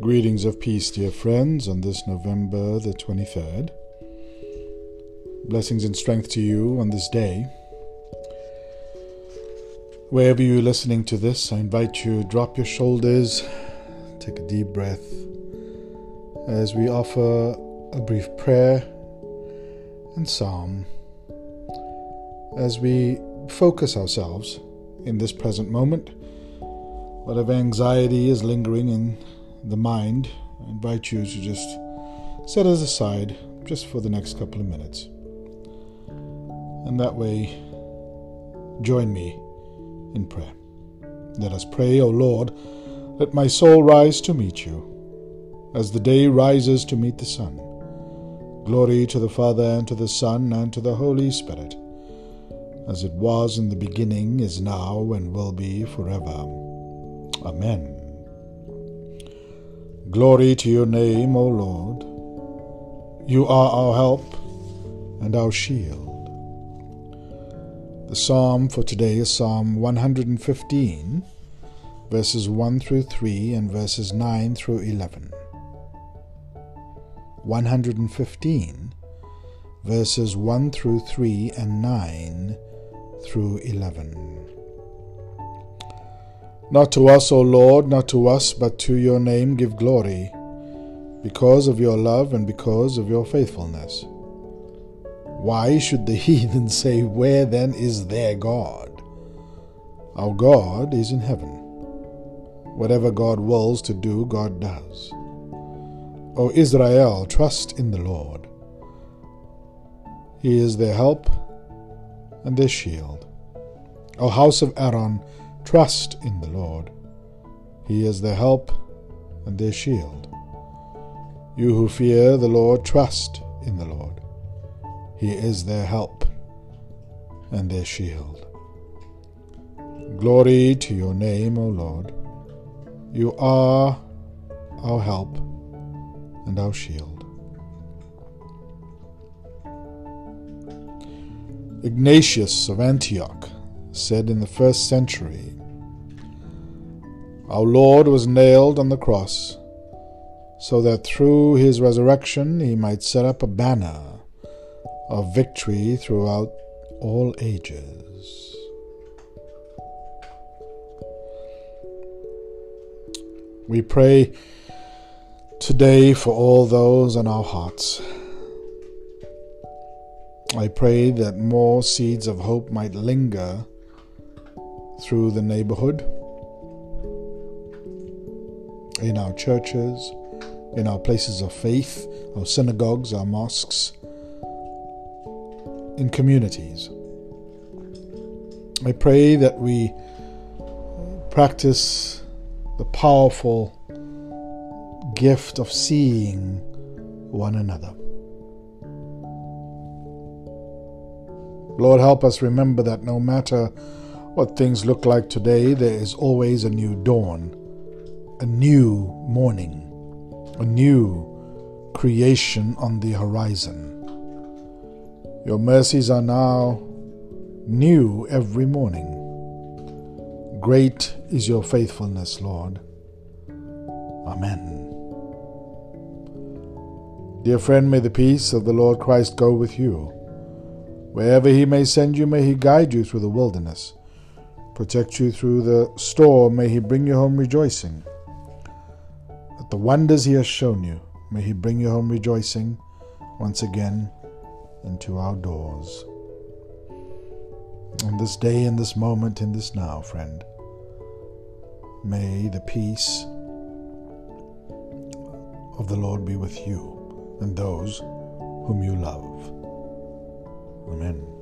Greetings of peace, dear friends, on this November the 23rd. Blessings and strength to you on this day. Wherever you're listening to this, I invite you to drop your shoulders, take a deep breath as we offer a brief prayer and psalm as we focus ourselves in this present moment. Whatever anxiety is lingering in the mind, I invite you to just set it aside just for the next couple of minutes. And that way, join me in prayer. Let us pray, O Lord, let my soul rise to meet you, as the day rises to meet the sun. Glory to the Father, and to the Son, and to the Holy Spirit, as it was in the beginning, is now, and will be forever. Amen. Glory to your name, O Lord. You are our help and our shield. The psalm for today is Psalm 115, verses 1 through 3 and verses 9 through 11. 115, verses 1 through 3 and 9 through 11. Not to us, O Lord, not to us, but to your name give glory, because of your love and because of your faithfulness. Why should the heathen say, Where then is their God? Our God is in heaven. Whatever God wills to do, God does. O Israel, trust in the Lord. He is their help and their shield. O house of Aaron, Trust in the Lord. He is their help and their shield. You who fear the Lord, trust in the Lord. He is their help and their shield. Glory to your name, O Lord. You are our help and our shield. Ignatius of Antioch said in the first century our Lord was nailed on the cross so that through his resurrection he might set up a banner of victory throughout all ages. We pray today for all those in our hearts. I pray that more seeds of hope might linger through the neighborhood in our churches, in our places of faith, our synagogues, our mosques, in communities. I pray that we practice the powerful gift of seeing one another. Lord, help us remember that no matter what things look like today, there is always a new dawn a new morning, a new creation on the horizon. Your mercies are now new every morning. Great is your faithfulness, Lord. Amen. Dear friend, may the peace of the Lord Christ go with you. Wherever he may send you, may he guide you through the wilderness, protect you through the storm, may he bring you home rejoicing the wonders He has shown you. May He bring you home rejoicing once again into our doors. On this day, in this moment, in this now, friend, may the peace of the Lord be with you and those whom you love. Amen.